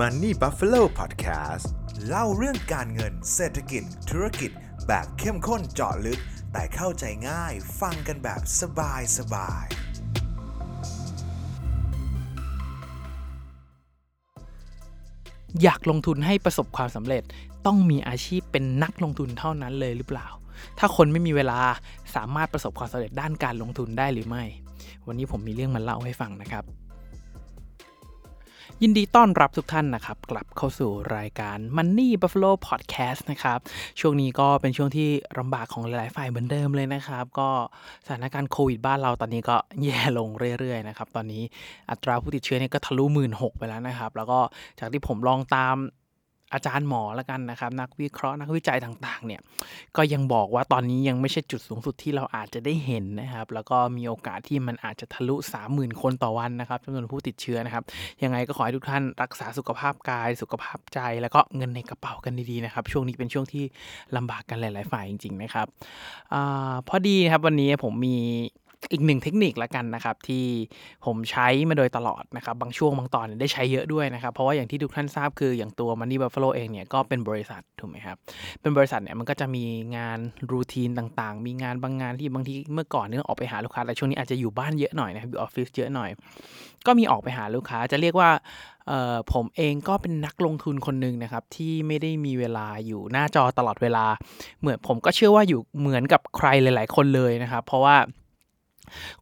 Money Buffalo Podcast เล่าเรื่องการเงินเศรษฐกิจ ธุรกิจ แบบเข้มข้นเจาะลึก แต่เข้าใจง่ายฟังกันแบบสบายสบาย อยากลงทุนให้ประสบความสำเร็จต้องมีอาชีพเป็นนักลงทุนเท่านั้นเลยหรือเปล่า ถ้าคนไม่มีเวลาสามารถประสบความสำเร็จด้านการลงทุนได้หรือไม่ วันนี้ผมมีเรื่องมาเล่าให้ฟังนะครับ ยินดีต้อนรับทุกท่านนะครับ กลับเข้าสู่รายการ Money Buffalo Podcast นะครับ ช่วงนี้ก็เป็นช่วงที่ลำบากของหลายๆฝ่ายเหมือนเดิมเลยนะครับ ก็สถานการณ์โควิดบ้านเราตอนนี้ก็แย่ลงเรื่อยๆนะครับ ตอนนี้อัตราผู้ติดเชื้อเนี่ยก็ทะลุหมื่นหกไปแล้วนะครับ แล้วก็จากที่ผมลองตาม อาจารย์หมอแล้วกันนะครับ นักวิเคราะห์นักวิจัยต่างๆ เนี่ยก็ยังบอกว่าตอนนี้ยังไม่ใช่จุดสูงสุดที่เราอาจจะได้เห็นนะครับ แล้วก็มีโอกาสที่มันอาจจะทะลุ 30,000 คนต่อวันนะครับจำนวนผู้ติดเชื้อนะครับ ยังไงก็ขอให้ทุกท่านรักษาสุขภาพกาย สุขภาพใจ แล้วก็เงินในกระเป๋ากันดีๆนะครับ ช่วงนี้เป็นช่วงที่ลำบากกันหลาย ๆ ฝ่ายจริง ๆ นะครับอพอดีนะครับวันนี้ผมมี อีกหนึ่งเทคนิคละกันนะครับ ที่ผมใช้มาโดยตลอดนะครับ บางช่วงบางตอนเนี่ยได้ใช้เยอะด้วยนะครับ เพราะว่าอย่างที่ทุกท่านทราบคืออย่างตัว Money Buffalo เองเนี่ยก็เป็นบริษัทถูกไหมครับ เป็นบริษัทเนี่ยมันก็จะมีงานรูทีนต่างๆ มีงานบางงานที่บางทีเมื่อก่อนเนี่ยต้องออกไปหาลูกค้าแต่ช่วงนี้อาจจะอยู่บ้านเยอะหน่อยนะครับอยู่ออฟฟิศเยอะหน่อย ก็มีออกไปหาลูกค้าจะเรียกว่าผมเองก็เป็นนักลงทุนคนหนึ่งนะครับ ที่ไม่ได้มีเวลาอยู่หน้าจอตลอดเวลา เหมือนผมก็เชื่อว่าอยู่เหมือนกับใครหลาย ๆ คนเลยนะครับ เพราะว่า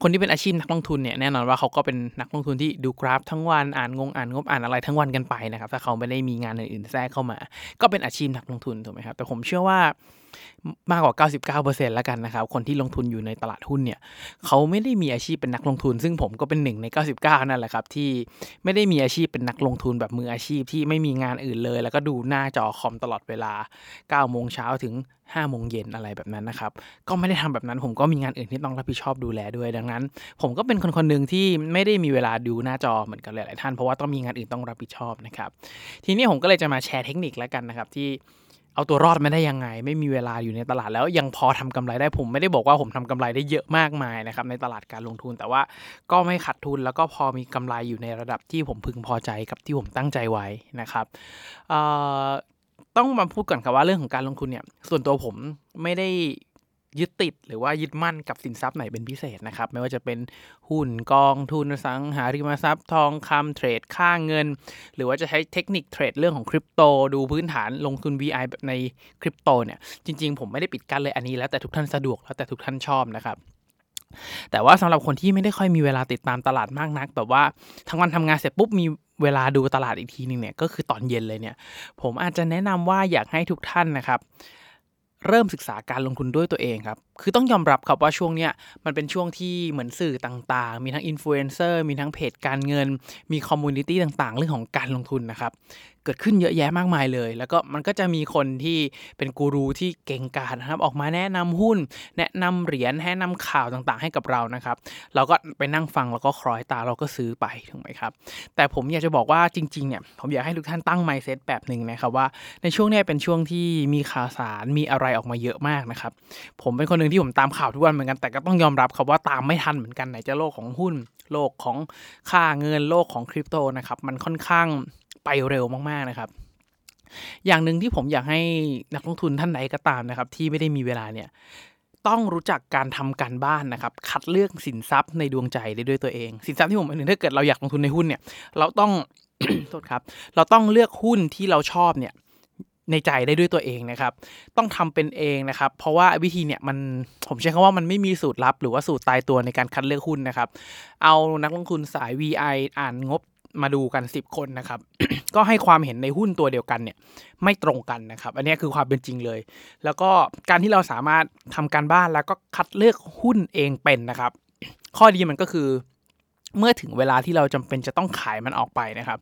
คนที่เป็นอาชีพนักลงทุนเนี่ยแน่นอนว่าเขาก็เป็นนักลงทุนที่ดูกราฟทั้งวันอ่านงงอ่านงบอ่านอะไรทั้งวันกันไปนะครับถ้าเขาไม่ได้มีงานอื่นๆแทรกเข้ามา ก็เป็นอาชีพนักลงทุนถูกไหมครับแต่ผมเชื่อว่า มากกว่า 99%แล้วกันนะครับ คนที่ลงทุนอยู่ในตลาดหุ้นเนี่ยเขาไม่ได้มีอาชีพเป็นนักลงทุน ซึ่งผมก็เป็นหนึ่งใน 99 นั่นแหละครับ ที่ไม่ได้มีอาชีพเป็นนักลงทุนแบบมืออาชีพที่ไม่มีงานอื่นเลย แล้วก็ดูหน้าจอคอมตลอดเวลา 9 โมงเช้าถึง5โมงเย็นอะไรแบบนั้นนะครับ ก็ไม่ได้ทำแบบนั้นผมก็มีงานอื่นที่ต้องรับผิดชอบดูแลด้วยดังนั้น ผมก็เป็นคนคนหนึ่งที่ไม่ได้มีเวลาดูหน้าจอเหมือนกับหลายๆท่านเพราะว่าต้องมีงานอื่นต้องรับผิดชอบนะครับ ทีนี้ผมก็เลยจะมาแชร์เทคนิคแล้วกันนะครับที่ เอาตัวรอดมาได้ยังไง ไม่มีเวลาอยู่ในตลาดแล้วยังพอทำกำไรได้ผมไม่ได้บอกว่าผมทำกำไรได้เยอะมากมายนะครับในตลาดการลงทุนแต่ว่าก็ไม่ขาดทุนแล้วก็พอมีกำไรอยู่ในระดับที่ผมพึงพอใจกับที่ผมตั้งใจไว้นะครับต้องมาพูดก่อนครับว่าเรื่องของการลงทุนเนี่ยส่วนตัวผมไม่ได้ ยึดติดหรือว่ายึดมั่นกับสินทรัพย์ไหนเป็นพิเศษนะครับ ไม่ว่าจะเป็นหุ้นกองทุนสังหาริมทรัพย์ทองคำเทรดค่าเงิน หรือว่าจะใช้เทคนิคเทรดเรื่องของคริปโตดูพื้นฐานลงทุน VI ในคริปโตเนี่ยจริง ๆ ผมไม่ได้ปิดกั้นเลยอันนี้แล้วแต่ทุกท่านสะดวกแล้วแต่ทุกท่านชอบนะครับแต่ว่าสำหรับคนที่ไม่ได้ค่อยมีเวลาติดตามตลาดมากนัก แบบว่าทั้งวันทำงานเสร็จปุ๊บมีเวลาดูตลาดอีกทีหนึงเนี่ยก็คือตอนเย็นเลยเนี่ย ผมอาจจะแนะนำว่าอยากให้ทุกท่านนะครับ เริ่มศึกษาการลงทุนด้วยตัวเองครับ คือต้องยอมรับครับว่าช่วงเนี้ยมันเป็นช่วงที่เหมือนสื่อต่างๆ มีทั้งอินฟลูเอนเซอร์ มีทั้งเพจการเงิน มี community ต่างๆ เรื่องของการลงทุนนะครับ เกิดขึ้นเยอะแยะมากมายเลย แล้วก็มันก็จะมีคนที่เป็นกูรูที่เก่งกาจนะครับ ออกมาแนะนำหุ้น แนะนำเหรียญ แนะนำข่าวต่างๆ ให้กับเรานะครับ เราก็ไปนั่งฟังแล้วก็คล้อยตาเราก็ซื้อไปถูกไหมครับ แต่ผมอยากจะบอกว่าจริงๆเนี่ย ผมอยากให้ทุกท่านตั้ง mindset แบบหนึ่งนะครับว่าในช่วงนี้เป็นช่วงที่มีข่าวสาร มีอะไรออกมาเยอะมากนะครับ ผมเป็นคนหนึ่งที่ผมตามข่าวทุกวันเหมือนกันแต่ก็ต้องยอมรับครับว่าตามไม่ทันเหมือนกันไหนจะโลกของหุ้น โลกของค่าเงินโลกของคริปโตนะครับมันค่อนข้างไปเร็วมากๆนะครับ อย่างหนึ่งที่ผมอยากให้นักลงทุนท่านใดก็ตามนะครับ ที่ไม่ได้มีเวลาเนี่ยต้องรู้จักการทำการบ้านนะครับ คัดเลือกสินทรัพย์ในดวงใจได้ด้วยตัวเอง สินทรัพย์ที่ผมหมายถึงถ้าเกิดเราอยากลงทุนในหุ้นเนี่ย เราต้องโทษครับ เราต้องเลือกหุ้นที่เราชอบเนี่ย ในใจได้ด้วยตัวเองนะครับ ต้องทำเป็นเองนะครับ เพราะว่าวิธีเนี่ยมันผมใช้คำว่ามันไม่มีสูตรลับ หรือว่าสูตรตายตัวในการคัดเลือกหุ้นนะครับ เอานักลงทุนสาย VI อ่านงบมาดูกัน 10 คนนะครับ ก็ให้ความเห็นในหุ้นตัวเดียวกันเนี่ยไม่ตรงกันนะครับ อันนี้คือความเป็นจริงเลย แล้วก็การที่เราสามารถทำการบ้านแล้วก็คัดเลือกหุ้นเองเป็นนะครับ ข้อดีมันก็คือ เมื่อถึงเวลาที่เราจำเป็นจะต้องขายมันออกไปนะครับ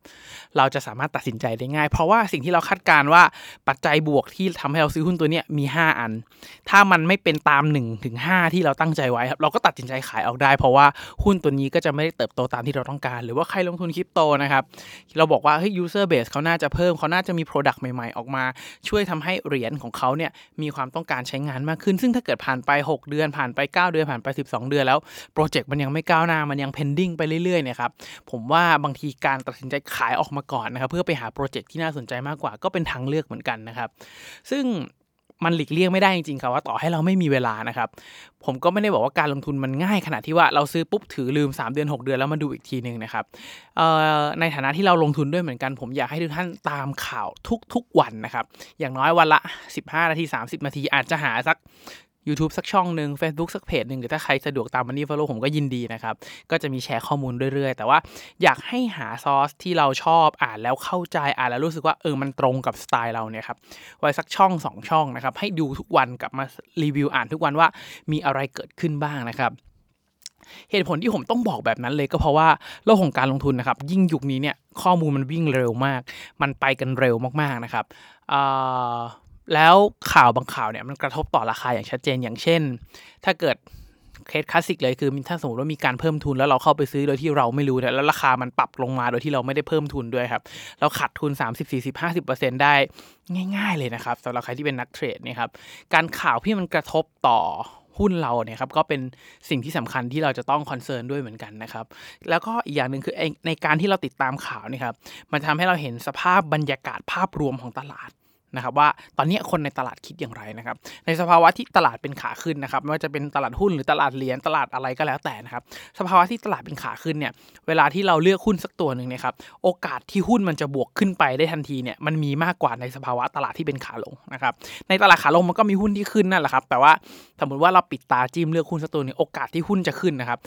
เราจะสามารถตัดสินใจได้ง่าย เพราะว่าสิ่งที่เราคาดการณ์ว่าปัจจัยบวกที่ทำให้เราซื้อหุ้นตัวนี้มี 5 อัน ถ้ามันไม่เป็นตาม1ถึง5ที่เราตั้งใจไว้ครับเราก็ตัดสินใจขายออกได้ เพราะว่าหุ้นตัวนี้ก็จะไม่ได้เติบโตตามที่เราต้องการ หรือว่าใครลงทุนคริปโตนะครับเราบอกว่าเฮ้ย user base เขาน่าจะเพิ่มเขาน่าจะมี product ใหม่ๆ ออกมา ช่วยทำให้เหรียญของเขาเนี่ยมีความต้องการใช้งานมากขึ้น ซึ่งถ้าเกิดผ่านไป 6 เดือนผ่านไป 9 เดือนผ่านไป 12 เดือนแล้วโปรเจกต์มันยังไม่ก้าวหน้ามันยัง pending ไปเรื่อยๆเนี่ยครับผมว่าบางทีการตัดสินใจขายออกมาก่อนนะครับเพื่อไปหาโปรเจกต์ที่น่าสนใจมากกว่าก็เป็นทางเลือกเหมือนกันนะครับ ซึ่งมันหลีกเลี่ยงไม่ได้จริงๆครับว่าต่อให้เราไม่มีเวลานะครับ ผมก็ไม่ได้บอกว่าการลงทุนมันง่ายขนาดที่ว่าเราซื้อปุ๊บถือลืม 3 เดือน 6 เดือนแล้วมาดูอีกทีหนึ่งนะครับในฐานะที่เราลงทุนด้วยเหมือนกัน ผมอยากให้ทุกท่านตามข่าวทุกๆวันนะครับ อย่างน้อยวันละ 15 นาที 30 นาทีอาจจะหาสัก YouTube สักช่องหนึ่ง Facebook สักเพจหนึ่งหรือถ้าใครสะดวกตามมันนี่ฟอลโล่ผมก็ยินดีนะครับ ก็จะมีแชร์ข้อมูลเรื่อยๆ แต่ว่าอยากให้หาซอสที่เราชอบอ่านแล้วเข้าใจอ่านแล้วรู้สึกว่าเออมันตรงกับสไตล์เราเนี่ยครับไว้สักช่อง 2 ช่องนะครับให้ดูทุกวันกลับมารีวิวอ่านทุกวันว่ามีอะไรเกิดขึ้นบ้างนะครับเหตุผลที่ผมต้องบอกแบบนั้นเลยก็เพราะว่าโลกของการลงทุนนะครับ ยิ่งยุคนี้เนี่ยข้อมูลมันวิ่งเร็วมาก มันไปกันเร็วมากๆนะครับ แล้วข่าวบางข่าวเนี่ยมันกระทบต่อราคาอย่างชัดเจนอย่างเช่น ถ้าเกิดเคสคลาสสิกเลยคือถ้าสมมติว่ามีการเพิ่มทุนแล้วเราเข้าไปซื้อโดยที่เราไม่รู้เนี่ยแล้วราคามันปรับลงมาโดยที่เราไม่ได้เพิ่มทุนด้วยครับ เราขาดทุน 30 40 50 ได้ง่าย ๆ เลยนะครับสำหรับใครที่เป็นนักเทรดเนี่ยครับการข่าวที่มันกระทบต่อหุ้นเราเนี่ยครับก็เป็นสิ่งที่สำคัญที่เราจะต้องคอนเซิร์นด้วยเหมือนกันนะครับแล้วก็อีกอย่างหนึ่งคือในการที่เราติดตามข่าวนี่ครับมันทำให้เราเห็นสภาพบรรยากาศภาพรวมของตลาด นะครับว่าตอนนี้คนในตลาดคิดอย่างไรนะครับในสภาวะที่ตลาดเป็นขาขึ้นนะครับไม่ว่าจะเป็นตลาดหุ้นหรือตลาดเหรียญตลาดอะไรก็แล้วแต่นะครับสภาวะที่ตลาดเป็นขาขึ้นเนี่ยเวลาที่เราเลือกหุ้นสักตัวหนึ่งนะครับโอกาสที่หุ้นมันจะบวกขึ้นไปได้ทันทีเนี่ยมันมีมากกว่าในสภาวะตลาดที่เป็นขาลงนะครับในตลาดขาลงมันก็มีหุ้นที่ขึ้นนั่นแหละครับแต่ว่าสมมติว่าเราปิดตาจิ้มเลือกหุ้นสักตัวนึงโอกาสที่หุ้นจะขึ้นนะครับ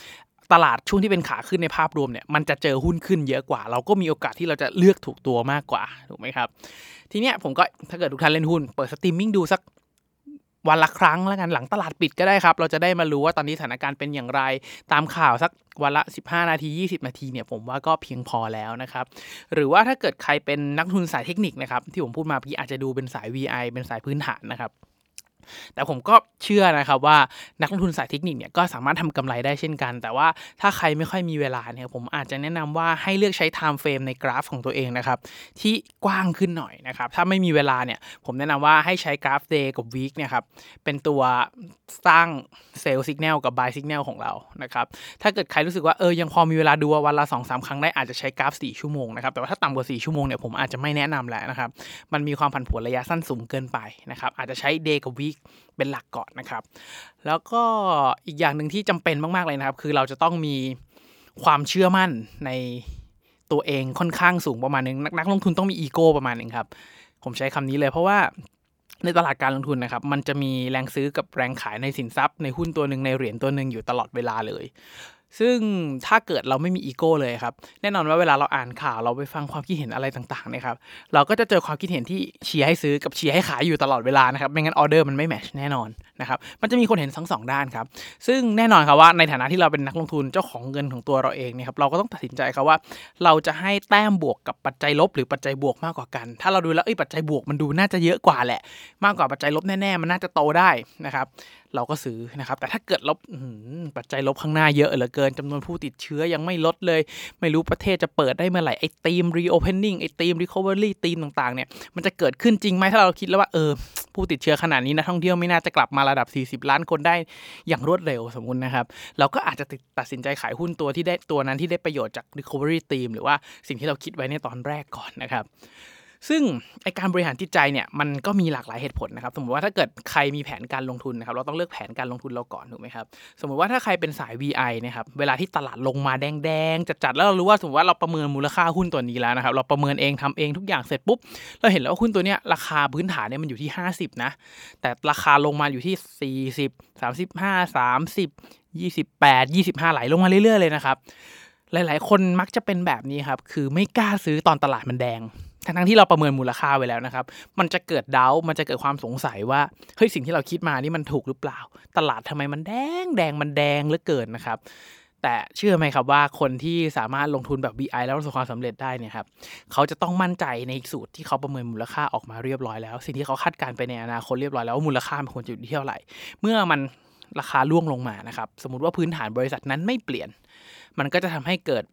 ตลาดช่วงที่เป็นขาขึ้นในภาพรวมเนี่ยมันจะเจอหุ้นขึ้นเยอะกว่า เราก็มีโอกาสที่เราจะเลือกถูกตัวมากกว่าถูกไหมครับ ทีเนี้ยผมก็ถ้าเกิดทุกท่านเล่นหุ้นเปิดสตรีมมิ่งดูสักวันละครั้งแล้วกันหลังตลาดปิดก็ได้ครับ เราจะได้มารู้ว่าตอนนี้สถานการณ์เป็นอย่างไร ตามข่าวสักวันละ 15 นาที 20 นาทีเนี่ยผมว่าก็เพียงพอแล้วนะครับ หรือว่าถ้าเกิดใครเป็นนักทุนสายเทคนิคนะครับที่ผมพูดมาพี่อาจจะดูเป็นสาย VI เป็นสายพื้นฐานนะครับ แต่ผมก็เชื่อนะครับว่านักลงทุนสายเทคนิคเนี่ยก็สามารถทำกำไรได้เช่นกัน แต่ว่าถ้าใครไม่ค่อยมีเวลาเนี่ยผมอาจจะแนะนำว่าให้เลือกใช้ time frame ในกราฟของตัวเองนะครับที่กว้างขึ้นหน่อยนะครับถ้าไม่มีเวลาเนี่ยผมแนะนำว่าให้ใช้กราฟ day กับ week เนี่ยครับเป็นตัวสร้างเซลล์สัญญาณกับ buy signal ของเรานะครับถ้าเกิดใครรู้สึกว่าเออยังพอมีเวลาดูวันละ2อสครั้งได้อาจจะใช้กราฟ 4 ชั่วโมงนะครับแต่ว่าถ้าต่ำกว่า 4 ชั่วโมงเนี่ยผมอาจจะไม่แนะนำแล้วนะครับมันมีความผันผวนระยะสั้นสูงเกินไปนะครับอาจจะใช้ day กับ week เป็นหลักก่อนนะครับ แล้วก็อีกอย่างหนึ่งที่จำเป็นมาก ๆ เลยนะครับ คือเราจะต้องมีความเชื่อมั่นในตัวเองค่อนข้างสูงประมาณนึงนักลงทุนต้องมีอีโก้ประมาณนึงครับ ผมใช้คำนี้เลยเพราะว่าในตลาดการลงทุนนะครับ มันจะมีแรงซื้อกับแรงขายในสินทรัพย์ ในหุ้นตัวหนึ่งในเหรียญตัวหนึ่งอยู่ตลอดเวลาเลย ซึ่งถ้าเกิดเราไม่มีอีโก้เลยครับ แน่นอนว่าเวลาเราอ่านข่าวเราไปฟังความคิดเห็นอะไรต่างๆนะครับ เราก็จะเจอความคิดเห็นที่เชียร์ให้ซื้อกับเชียร์ให้ขายอยู่ตลอดเวลานะครับ ไม่งั้นออเดอร์มันไม่ match แน่นอนนะครับ มันจะมีคนเห็นทั้งสองด้านครับ ซึ่งแน่นอนครับว่าในฐานะที่เราเป็นนักลงทุนเจ้าของเงินของตัวเราเองเนี่ยครับ เราก็ต้องตัดสินใจครับว่า เราจะให้แต้มบวกกับปัจจัยลบหรือปัจจัยบวกมากกว่ากัน ถ้าเราดูแล้วเอ้ยปัจจัยบวกมันดูน่าจะเยอะกว่าแหละ มากกว่าปัจจัยลบแน่ๆมันน่าจะโตได้นะครับ เราก็ซื้อนะครับ แต่ถ้าเกิดลบปัจจัยลบข้างหน้าเยอะเหลือเกินจำนวนผู้ติดเชื้อยังไม่ลดเลย ไม่รู้ประเทศจะเปิดได้เมื่อไหร่ไอ้ทีม reopening ไอ้ทีม recovery ทีมต่างๆเนี่ยมันจะเกิดขึ้นจริงไหมถ้าเราคิดแล้วว่าเออผู้ติดเชื้อขนาดนี้นะท่องเที่ยวไม่น่าจะกลับมาระดับ 40 ล้านคนได้อย่างรวดเร็วสมมุตินะครับ เราก็อาจจะตัดสินใจขายหุ้นตัวที่ได้ตัวนั้นที่ได้ประโยชน์จาก recovery team หรือว่าสิ่งที่เราคิดไว้ในตอนแรกก่อนนะครับ ซึ่งไอการบริหารจิตใจเนี่ยมันก็มีหลากหลายเหตุผลนะครับ สมมติว่าถ้าเกิดใครมีแผนการลงทุนนะครับ เราต้องเลือกแผนการลงทุนเราก่อนถูกไหมครับ สมมติว่าถ้าใครเป็นสาย VI นะครับ เวลาที่ตลาดลงมาแดงๆจัดๆแล้วเรารู้ว่าสมมติว่าเราประเมินมูลค่าหุ้นตัวนี้แล้วนะครับ เราประเมินเองทำเองทุกอย่างเสร็จปุ๊บ เราเห็นแล้วว่าหุ้นตัวเนี้ยราคาพื้นฐานเนี่ยมันอยู่ที่ 50 นะ แต่ราคาลงมาอยู่ที่ 40 35 30 28 25 ไหลลงมาเรื่อยๆเลยนะครับ หลาย ๆ คนมักจะเป็นแบบนี้ครับ คือไม่กล้าซื้อตอนตลาดมันแดง ทั้งที่เราประเมินมูลค่าไว้แล้วนะครับ มันจะเกิดเดามันจะเกิดความสงสัยว่า เฮ้ยสิ่งที่เราคิดมานี่มันถูกหรือเปล่า ตลาดทำไมมันแดงแดงมันแดงเหลือเกินนะครับ แต่เชื่อไหมครับว่าคนที่สามารถลงทุนแบบ BI แล้วประสบความสำเร็จได้เนี่ยครับ เขาจะต้องมั่นใจในสูตรที่เขาประเมินมูลค่าออกมาเรียบร้อยแล้ว สิ่งที่เขาคาดการไปในอนาคตเรียบร้อยแล้วว่ามูลค่ามันควรจะอยู่ที่เท่าไหร่ เมื่อมันราคาล่วงลงมานะครับ สมมติว่าพื้นฐานบริษัทนั้นไม่เปลี่ยน มันก็จะทำให้เกิด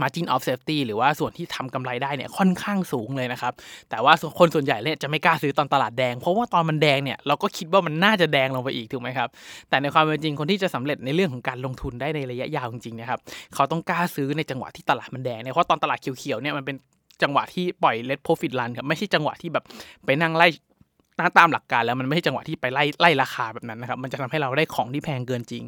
margin of safety หรือว่าส่วนที่ทำกำไรได้เนี่ยค่อนข้างสูงเลยนะครับ แต่ว่าคนส่วนใหญ่เนี่ยจะไม่กล้าซื้อตอนตลาดแดง เพราะว่าตอนมันแดงเนี่ยเราก็คิดว่ามันน่าจะแดงลงไปอีกถูกไหมครับ แต่ในความเป็นจริงคนที่จะสำเร็จในเรื่องของการลงทุนได้ในระยะยาวจริงๆนะครับเขาต้องกล้าซื้อในจังหวะที่ตลาดมันแดงเนี่ยเพราะตอนตลาดเขียวๆเนี่ยมันเป็นจังหวะที่ปล่อย let profit run ครับไม่ใช่จังหวะที่แบบไปนั่งไล่ ตามหลักการแล้วมันไม่ใช่จังหวะที่ไปไล่ไล่ราคาแบบนั้นนะครับ มันจะทำให้เราได้ของที่แพงเกินจริง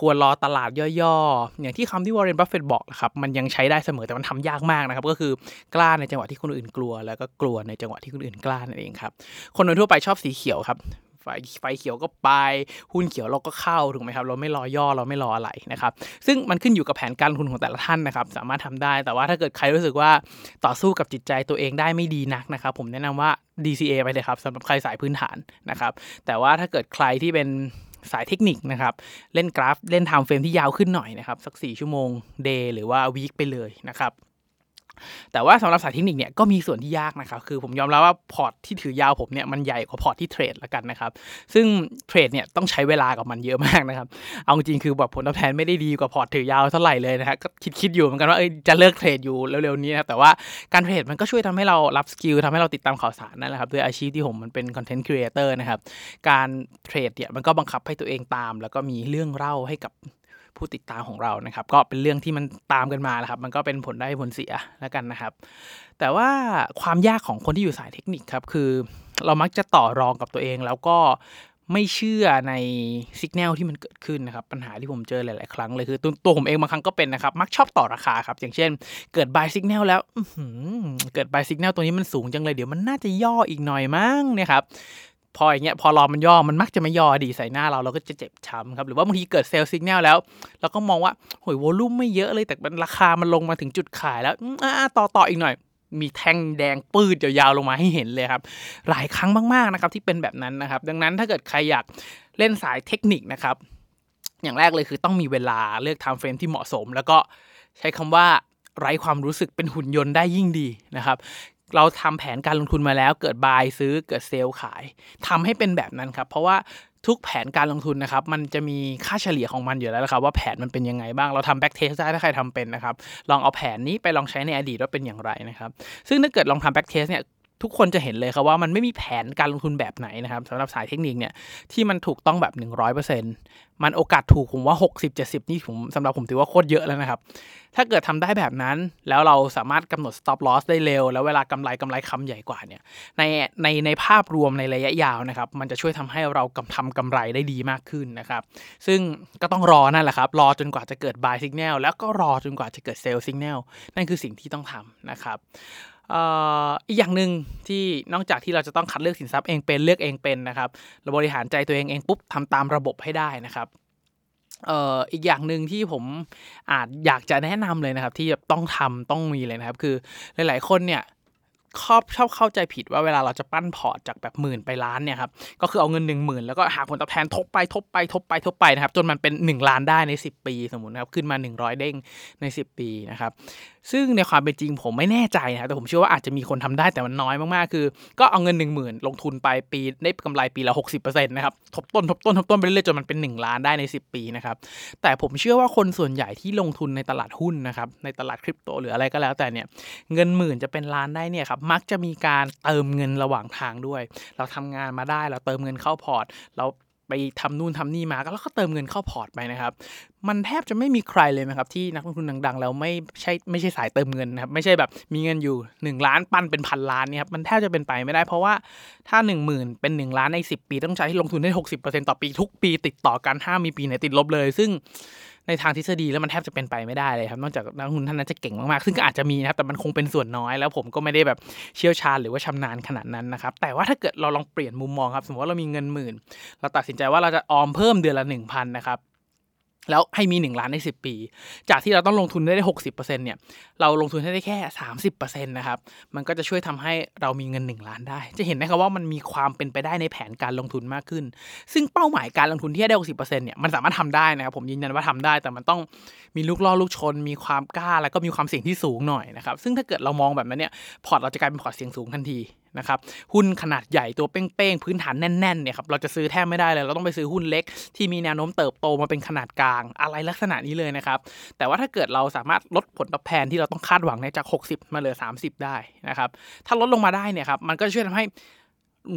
ควรรอตลาดย่อๆ อย่างที่คำที่วอร์เรนบัฟเฟตบอกนะครับมันยังใช้ได้เสมอแต่มันทำยากมากนะครับ ก็คือกล้าในจังหวะที่คนอื่นกลัว แล้วก็กลัวในจังหวะที่คนอื่นกล้านั่นเองครับคนโดยทั่วไปชอบสีเขียวครับ ไฟไฟเขียวก็ไป หุ้นเขียวเราก็เข้าถูกไหมครับ เราไม่รอย่อเราไม่รออะไรนะครับซึ่งมันขึ้นอยู่กับแผนการลงทุนของแต่ละท่านนะครับ สามารถทำได้ แต่ว่าถ้าเกิดใครรู้สึกว่าต่อสู้กับจิตใจตัวเองได้ไม่ดีนักนะครับ ผมแนะนำว่า DCA ไปเลยครับสำหรับใครสายพื้นฐานนะครับ แต่ว่าถ้าเกิดใครที่เป็นสายเทคนิคนะครับ เล่นกราฟเล่น timeframe ที่ยาวขึ้นหน่อยนะครับ สัก 4 ชั่วโมง day หรือว่า week ไปเลยนะครับ แต่ว่าสำหรับสายเทคนิคเนี่ยก็มีส่วนที่ยากนะครับ คือผมยอมรับว่าพอร์ตที่ถือยาวผมเนี่ยมันใหญ่กว่าพอร์ตที่เทรดละกันนะครับ ซึ่งเทรดเนี่ยต้องใช้เวลากับมันเยอะมากนะครับ เอาจริงคือแบบผลตอบแทนไม่ได้ดีกว่าพอร์ตถือยาวเท่าไหร่เลยนะฮะก็คิดคิดอยู่เหมือนกันว่าเออจะเลิกเทรดอยู่เร็วๆนี้นะแต่ว่าการเทรดมันก็ช่วยทำให้เราลับ skill ทำให้เราติดตามข่าวสารนั่นแหละครับด้วยอาชีพที่ผมมันเป็น content creator นะครับการเทรดเนี่ยมันก็บังคับให้ตัวเองตาม แล้วก็มีเรื่องเล่าให้กับ ผู้ติดตามของเรานะครับ ก็เป็นเรื่องที่มันตามกันมาแล้วครับ มันก็เป็นผลได้ผลเสียแล้วกันนะครับ แต่ว่าความยากของคนที่อยู่สายเทคนิคครับ คือ เรามักจะต่อรองกับตัวเองแล้วก็ไม่เชื่อในสัญญาณที่มันเกิดขึ้นนะครับ ปัญหาที่ผมเจอหลาย ๆ ครั้งเลยคือตัวตัวผมเองบางครั้งก็เป็นนะครับ มักชอบต่อราคาครับ อย่างเช่น เกิดบายสัญญาณแล้วเกิดบายสัญญาณตัวนี้มันสูงจังเลยเดี๋ยวมันน่าจะย่ออีกหน่อยมั้งเนี่ยครับ พออย่างเงี้ยพอรอมันย่อมันมักจะไม่ย่อดีใส่หน้าเราเราก็จะเจ็บช้ำครับหรือว่าบางทีเกิดเซลล์สัญญาณแล้วเราก็มองว่าโหยวอลุ่มไม่เยอะเลยแต่มันราคามันลงมาถึงจุดขายแล้วอ่าต่อต่ออีกหน่อย มีแท่งแดงปืดยาวๆลงมาให้เห็นเลยครับหลายครั้งมากๆนะครับที่เป็นแบบนั้นนะครับ ดังนั้นถ้าเกิดใครอยากเล่นสายเทคนิคนะครับ อย่างแรกเลยคือต้องมีเวลาเลือก timeframe ที่เหมาะสม แล้วก็ใช้คำว่าไร้ความรู้สึกเป็นหุ่นยนต์ได้ยิ่งดีนะครับ เราทำแผนการลงทุนมาแล้ว เกิด buy ซื้อเกิด sell ขายทำให้เป็นแบบนั้นครับ เพราะว่าทุกแผนการลงทุนนะครับ มันจะมีค่าเฉลี่ยของมันอยู่แล้วนะครับว่าแผนมันเป็นยังไงบ้างเราทำ backtest ได้ถ้าใครทำเป็นนะครับ ลองเอาแผนนี้ไปลองใช้ในอดีตว่าเป็นอย่างไรนะครับ ซึ่งถ้าเกิดลองทำ backtest เนี่ย ทุกคนจะเห็นเลยครับว่ามันไม่มีแผนการลงทุนแบบไหนนะครับสำหรับสายเทคนิคเนี่ยที่มันถูกต้องแบบ 100%มันโอกาสถูกผมว่า 60-70 นี่ผมสำหรับผมถือว่าโคตรเยอะแล้วนะครับ ถ้าเกิดทำได้แบบนั้น แล้วเราสามารถกำหนด stop loss ได้เร็ว แล้วเวลากำไรกำไรคำใหญ่กว่าเนี่ยในในในภาพรวมในระยะยาวนะครับมันจะช่วยทำให้เรากำทำกำไรได้ดีมากขึ้นนะครับซึ่งก็ต้องรอนั่นแหละครับรอจนกว่าจะเกิด buy signal แล้วก็รอจนกว่าจะเกิด sell signal นั่นคือสิ่งที่ต้องทำนะครับ อีกอย่างหนึ่งที่นอกจากที่เราจะต้องคัดเลือกสินทรัพย์เองเป็นเลือกเองเป็นนะครับเราบริหารใจตัวเองเองปุ๊บทำตามระบบให้ได้นะครับเอ่ออีกอย่างหนึ่งที่ผมอาจอยากจะแนะนำเลยนะครับ ที่ต้องทำต้องมีเลยนะครับ คือหลาย ๆ คนเนี่ยชอบชอบเข้าใจผิดว่าเวลาเราจะปั้นพอร์ตจากแบบหมื่นไปล้านเนี่ยครับก็คือเอาเงิน1 0,000 แล้วก็หาผลตอบแทนทบไปทบไปทบไปทบไปนะครับ จนมันเป็น 1 ล้านได้ใน 10 ปี สมมตินะครับขึ้นมา 100 เด้งใน 10 ปีนะครับซึ่งในความเป็นจริงผมไม่แน่ใจนะแต่ผมเชื่อว่าอาจจะมีคนทำได้แต่มันน้อยมากๆ คือ ก็เอาเงิน 1 0,000 ลงทุนไปปีได้กำไรปีละ 60%นะครับ ทบต้นทบต้นทบต้นไปเรื่อยๆจนมันเป็น 1 ล้านได้ใน 10 ปีนะครับ แต่ผมเชื่อว่าคนส่วนใหญ่ที่ลงทุนในตลาดหุ้นนะครับ ในตลาดคริปโตหรืออะไรก็แล้วแต่เนี่ย เงินหมื่นจะเป็นล้านได้เนี่ยครับมักจะมีการเติมเงินระหว่างทางด้วย เราทำงานมาได้เราเติมเงินเข้าพอร์ตเรา ไปทำนู่นทำนี่มาแล้วก็เติมเงินเข้าพอร์ตไปนะครับ มันแทบจะไม่มีใครเลยนะครับที่นักลงทุนดังๆ แล้วไม่ใช่ไม่ใช่สายเติมเงินนะครับไม่ใช่แบบมีเงินอยู่ 1 ล้านปันเป็นพันล้านเนี่ยครับมันแทบจะเป็นไปไม่ได้เพราะว่าถ้า 1 0,000 เป็น 1 ล้านใน 10 ปี ต้องใช้ลงทุนได้60%ต่อปีทุกปีติดต่อกันห้ามีปีไหนติดลบเลย ซึ่ง ในทางทฤษฎีแล้วมันแทบจะเป็นไปไม่ได้เลยครับนอกจากนักลงทุนท่านนั้นจะเก่งมากๆ ซึ่งก็อาจจะมีนะครับแต่มันคงเป็นส่วนน้อย แล้วผมก็ไม่ได้แบบเชี่ยวชาญหรือว่าชำนาญขนาดนั้นนะครับแต่ว่าถ้าเกิดเราลองเปลี่ยนมุมมองครับสมมติว่าเรามีเงินหมื่น เราตัดสินใจว่าเราจะออมเพิ่มเดือนละหนึ่งพันนะครับ แล้วให้มี 1 ล้านใน 10 ปี จากที่เราต้องลงทุนได้หกสิบเปอร์เซ็นเนี่ย เราลงทุนได้แค่ 30%นะครับ มันก็จะช่วยทำให้เรามีเงิน 1 ล้านได้ จะเห็นนะครับว่ามันมีความเป็นไปได้ในแผนการลงทุนมากขึ้น ซึ่งเป้าหมายการลงทุนที่ได้หกสิบเปอร์เซ็นเนี่ย มันสามารถทำได้นะครับ ผมยืนยันว่าทำได้ แต่มันต้องมีลูกล่อลูกชน มีความกล้า แล้วก็มีความเสี่ยงที่สูงหน่อยนะครับ ซึ่งถ้าเกิดเรามองแบบนั้นเนี่ย พอร์ตเราจะกลายเป็นพอร์ตเสี่ยงสูงทันที นะครับหุ้นขนาดใหญ่ตัวเป้งๆ พื้นฐานแน่นๆเนี่ยครับเราจะซื้อแทบไม่ได้เลย เราต้องไปซื้อหุ้นเล็ก ที่มีแนวโน้มเติบโตมาเป็นขนาดกลางอะไรลักษณะนี้เลยนะครับ แต่ว่าถ้าเกิดเราสามารถลดผลตอบแทนที่เราต้องคาดหวังเนี่ยจาก 60 มาเหลือ 30 ได้นะครับถ้าลดลงมาได้เนี่ยครับมันก็ช่วยทำให้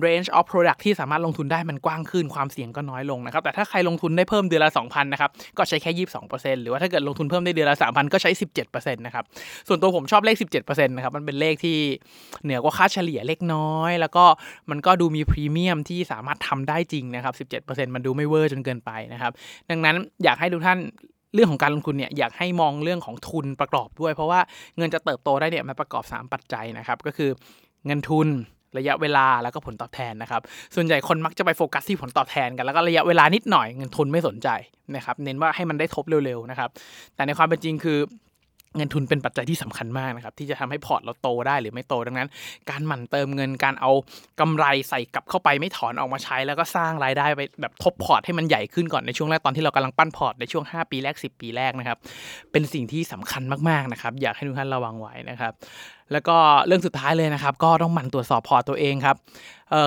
range of product ที่สามารถลงทุนได้มันกว้างขึ้นความเสี่ยงก็น้อยลงนะครับ แต่ถ้าใครลงทุนได้เพิ่มเดือนละ 2,000 นะครับ ก็ใช้แค่ 22%หรือว่าถ้าเกิดลงทุนเพิ่มได้เดือนละ 3,000 ก็ใช้ 17%นะครับ ส่วนตัวผมชอบเลข 17%นะครับ มันเป็นเลขที่เหนือกว่าค่าเฉลี่ยเล็กน้อย แล้วก็มันก็ดูมีพรีเมียมที่สามารถทำได้จริงนะครับ 17%มันดูไม่เวอร์จนเกินไปนะครับ ดังนั้นอยากให้ทุกท่านเรื่องของการลงทุนเนี่ยอยากให้มองเรื่องของทุนประกอบด้วย เพราะว่าเงินจะเติบโตได้เนี่ยมันประกอบ 3 ปัจจัยนะครับก็คือเงินทุน ระยะเวลาแล้วก็ผลตอบแทนนะครับ ส่วนใหญ่คนมักจะไปโฟกัสที่ผลตอบแทนกันแล้วก็ระยะเวลานิดหน่อยเงินทุนไม่สนใจนะครับ เน้นว่าให้มันได้ทบเร็วๆนะครับ แต่ในความเป็นจริงคือเงินทุนเป็นปัจจัยที่สำคัญมากนะครับ ที่จะทำให้พอร์ตเราโตได้หรือไม่โตดังนั้น การหมั่นเติมเงินการเอากำไรใส่กลับเข้าไปไม่ถอนออกมาใช้ แล้วก็สร้างรายได้ไปแบบทบพอร์ตให้มันใหญ่ขึ้นก่อนในช่วงแรกตอนที่เรากำลังปั้นพอร์ตในช่วง 5 ปีแรก 10 ปีแรกนะครับ เป็นสิ่งที่สำคัญมากๆนะครับ อยากให้ทุกท่านระวังไว้นะครับ แล้วก็เรื่องสุดท้ายเลยนะครับ ก็ต้องหมั่นตรวจสอบพอร์ตตัวเองครับ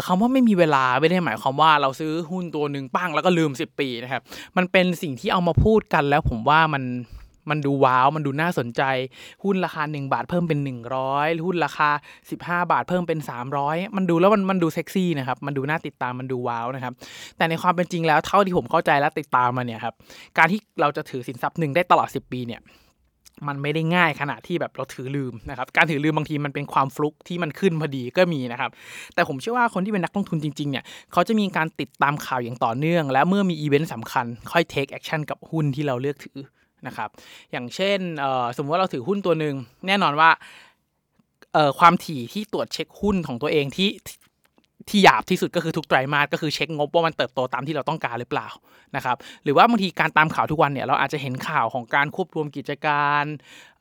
คำว่าไม่มีเวลาไม่ได้หมายความว่าเราซื้อหุ้นตัวหนึ่งปั้งแล้วก็ลืม 10 ปีนะครับ มันเป็นสิ่งที่เอามาพูดกันแล้วผมว่ามันมันดูว้าว มันดูน่าสนใจ หุ้นราคา 1 บาทเพิ่มเป็น 100 หุ้นราคา 15 บาทเพิ่มเป็น 300 มันดูแล้วมันมันดูเซ็กซี่นะครับ มันดูน่าติดตาม มันดูว้าวนะครับ แต่ในความเป็นจริงแล้วเท่าที่ผมเข้าใจและติดตามมาเนี่ยครับ การที่เราจะถือสินทรัพย์หนึ่งได้ตลอด 10 ปีเนี่ย มันไม่ได้ง่ายขนาดที่แบบเราถือลืมนะครับการถือลืมบางทีมันเป็นความฟลุกที่มันขึ้นพอดีก็มีนะครับแต่ผมเชื่อว่าคนที่เป็นนักลงทุนจริงๆเนี่ยเขาจะมีการติดตามข่าวอย่างต่อเนื่อง และเมื่อมีอีเวนต์สำคัญค่อย take action กับหุ้นที่เราเลือกถือนะครับอย่างเช่นสมมติว่าเราถือหุ้นตัวหนึ่งแน่นอนว่าความถี่ที่ตรวจเช็คหุ้นของตัวเองที่ ที่หยาบที่สุดก็คือทุกไตรมาสก็คือเช็คงบว่ามันเติบโตตามที่เราต้องการหรือเปล่านะครับหรือว่าบางทีการตามข่าวทุกวันเนี่ยเราอาจจะเห็นข่าวของการควบรวมกิจการ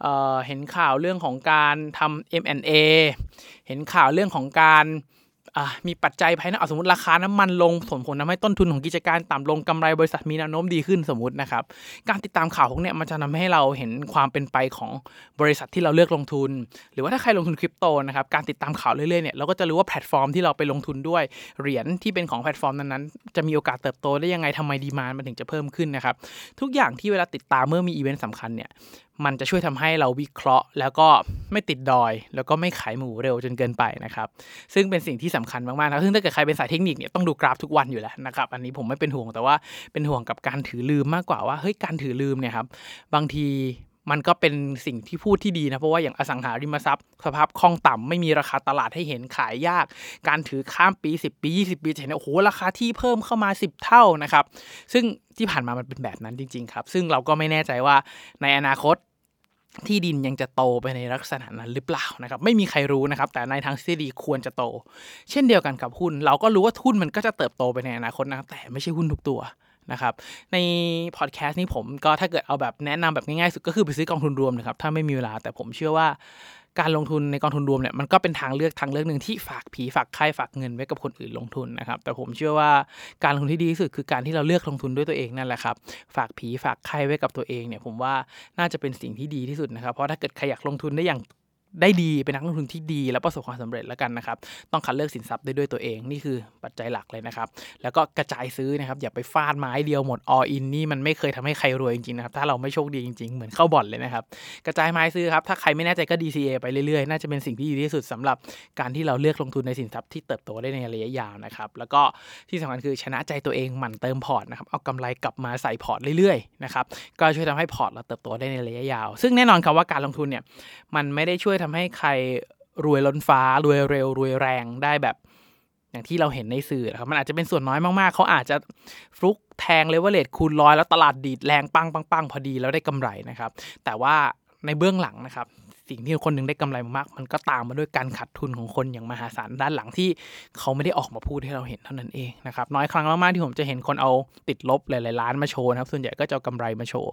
เเห็นข่าวเรื่องของการทำ M&A เห็นข่าวเรื่องของการ มีปัจจัยภายในสมมติราคาน้ำมันลงส่งผลทำให้ต้นทุนของกิจการต่ำลงกำไรบริษัทมีแนวโน้มดีขึ้นสมมตินะครับ การติดตามข่าวพวกนี้มันจะทำให้เราเห็นความเป็นไปของบริษัทที่เราเลือกลงทุน หรือว่าถ้าใครลงทุนคริปโตนะครับการติดตามข่าวเรื่อยๆเนี่ยเราก็จะรู้ว่าแพลตฟอร์มที่เราไปลงทุนด้วยเหรียญที่เป็นของแพลตฟอร์มนั้นๆจะมีโอกาสเติบโตได้ยังไงทำไม demand มันถึงจะเพิ่มขึ้นนะครับทุกอย่างที่เวลาติดตามเมื่อมีอีเวนต์สำคัญเนี่ย มันจะช่วยทำให้เราวิเคราะห์ แล้วก็ไม่ติดดอย แล้วก็ไม่ขายหมูเร็วจนเกินไปนะครับ ซึ่งเป็นสิ่งที่สำคัญมากๆนะซึ่งถ้าเกิดใครเป็นสายเทคนิคเนี่ยต้องดูกราฟทุกวันอยู่แล้วนะครับ อันนี้ผมไม่เป็นห่วงแต่ว่าเป็นห่วงกับการถือลืมมากกว่าว่าเฮ้ยการถือลืมเนี่ยครับบางที มันก็เป็นสิ่งที่พูดที่ดีนะ เพราะว่าอย่างอสังหาริมทรัพย์ สภาพคล่องต่ำไม่มีราคาตลาดให้เห็นขายยาก การถือข้ามปี 10 ปี 20 ปีจะเห็นโอ้โหราคาที่เพิ่มเข้ามา 10 เท่านะครับ ซึ่งที่ผ่านมามันเป็นแบบนั้นจริง ๆ ครับ ซึ่งเราก็ไม่แน่ใจว่าในอนาคตที่ดินยังจะโตไปในลักษณะนั้นหรือเปล่านะครับไม่มีใครรู้นะครับ แต่ในทางทฤษฎีควรจะโต เช่นเดียวกันกับหุ้น เราก็รู้ว่าหุ้นมันก็จะเติบโตไปในอนาคตนะแต่ไม่ใช่หุ้นทุกตัว นะครับ ในพอดแคสต์นี้ผมก็ถ้าเกิดเอาแบบแนะนำแบบง่ายๆสุดก็คือไปซื้อกองทุนรวมนะครับ ถ้าไม่มีเวลาแต่ผมเชื่อว่าการลงทุนในกองทุนรวมเนี่ยมันก็เป็นทางเลือกทางเลือกหนึ่งที่ฝากผีฝากไข่ฝากเงินไว้กับคนอื่นลงทุนนะครับ แต่ผมเชื่อว่าการลงทุนที่ดีที่สุดคือการที่เราเลือกลงทุนด้วยตัวเองนั่นแหละครับฝากผีฝากไข่ไว้กับตัวเองเนี่ยผมว่าน่าจะเป็นสิ่งที่ดีที่สุดนะครับเพราะถ้าเกิดใครอยากลงทุนได้อย่าง ได้ดีเป็นนักลงทุนที่ดี และประสบความสำเร็จแล้วกันนะครับต้องคัดเลือกสินทรัพย์ได้ด้วยตัวเองนี่คือปัจจัยหลักเลยนะครับแล้วก็กระจายซื้อนะครับอย่าไปฟาดไม้เดียวหมด all in นี่มันไม่เคยทำให้ใครรวยจริงๆนะครับถ้าเราไม่โชคดีจริงๆ เหมือนเข้าบ่อนเลยนะครับกระจายไม้ซื้อครับถ้าใครไม่แน่ใจก็ DCA ไปเรื่อยๆ น่าจะเป็นสิ่งที่ดีที่สุดสำหรับการที่เราเลือกลงทุนในสินทรัพย์ที่เติบโตได้ในระยะยาวนะครับแล้วก็ที่สำคัญคือชนะใจตัวเองหมั่นเติมพอร์ตนะครับเอากำไรกลับมาใส่พอร์ตเรื่อยๆนะครับก็ช่วยทำให้พอร์ตเราเติบโตได้ในระยะยาว ซึ่งแน่นอนครับว่าการลงทุนเนี่ยมันไม่ได้ช่วยทำให้ใครรวยล้นฟ้ารวยเร็วรวยแรงได้แบบ อย่างที่เราเห็นในสื่อครับมันอาจจะเป็นส่วนน้อยมากๆ เขาอาจจะฟลุกแทงเลเวลเลตคูณร้อยแล้วตลาดดีดแรงปังปังปังพอดีแล้วได้กำไรนะครับ แต่ว่าในเบื้องหลังนะครับ สิ่งที่คนหนึ่งได้กำไรมากมันก็ตามมาด้วยการขาดทุนของคนอย่างมหาศาลด้านหลังที่เขาไม่ได้ออกมาพูดให้เราเห็นเท่านั้นเองนะครับน้อยครั้งมากๆที่ผมจะเห็นคนเอาติดลบหลายๆล้านมาโชว์นะครับส่วนใหญ่ก็จะเอากำไรมาโชว์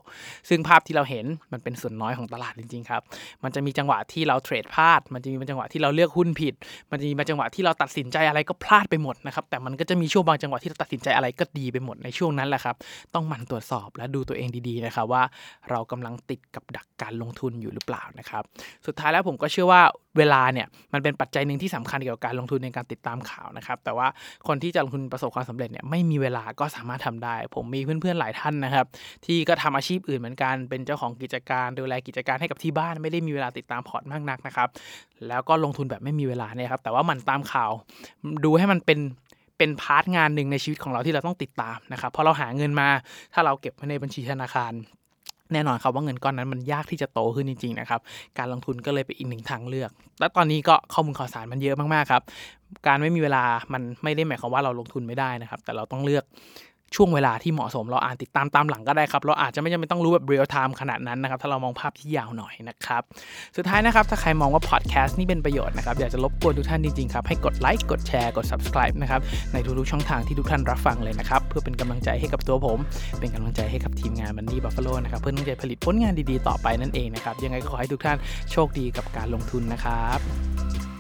ซึ่งภาพที่เราเห็นมันเป็นส่วนน้อยของตลาดจริงๆครับมันจะมีจังหวะที่เราเทรดพลาด มันจะมีจังหวะที่เราเลือกหุ้นผิด มันจะมีจังหวะที่เราตัดสินใจอะไรก็พลาดไปหมดนะครับแต่มันก็จะมีช่วงบางจังหวะที่เราตัดสินใจอะไรก็ดีไปหมดในช่วงนั้นแหละครับต้องหมั่นตรวจสอบและดูตัวเองดีๆนะครับว่าเรากำลังติดกับดักการลงทุนอยู่หรือเปล่านะครับสุดท้ายแล้วผมก็เชื่อว่าเวลาเนี่ยมันเป็นปัจจัยหนึ่งที่สำคัญเกี่ยวกับการลงทุนในการติดตามข่าวนะครับ แต่ว่าคนที่จะลงทุนประสบความสำเร็จเนี่ยไม่มีเวลาก็สามารถทำได้ ผมมีเพื่อนๆหลายท่านนะครับ ที่ก็ทำอาชีพอื่นเหมือนกัน เป็นเจ้าของกิจการดูแลกิจการให้กับที่บ้านไม่ได้มีเวลาติดตามพอร์ตมากนักนะครับ แล้วก็ลงทุนแบบไม่มีเวลาเนี่ยครับแต่ว่ามันตามข่าว ดูให้มันเป็นเป็น part งานหนึ่งในชีวิตของเราที่เราต้องติดตามนะครับพอเราหาเงินมาถ้าเราเก็บไว้ในบัญชีธนาคาร แน่นอนครับว่าเงินก้อนนั้นมันยากที่จะโตขึ้นจริงๆนะครับ การลงทุนก็เลยเป็นอีกหนึ่งทางเลือก และตอนนี้ก็ข้อมูลข่าวสารมันเยอะมากๆครับ การไม่มีเวลามันไม่ได้หมายความว่าเราลงทุนไม่ได้นะครับ แต่เราต้องเลือก ช่วงเวลาที่เหมาะสมเราอ่านติดตามตามหลังก็ได้ครับ เราอาจจะไม่จำเป็นต้องรู้แบบเรียลไทม์ขนาดนั้นนะครับ ถ้าเรามองภาพที่ยาวหน่อยนะครับ สุดท้ายนะครับ ถ้าใครมองว่าพอดแคสต์นี่เป็นประโยชน์นะครับ อยากจะรบกวนทุกท่านจริงๆครับ ให้กดไลค์ กดแชร์ กด subscribe นะครับ ในทุกๆช่องทางที่ทุกท่านรับฟังเลยนะครับ เพื่อเป็นกำลังใจให้กับตัวผม เป็นกำลังใจให้กับทีมงานมันนี่บัฟฟาโลนะครับ เพื่อตั้งใจผลิตผลงานดีๆ ต่อไปนั่นเองนะครับ ยังไงก็ขอให้ทุกท่านโชคดีกับการลงทุนนะครับ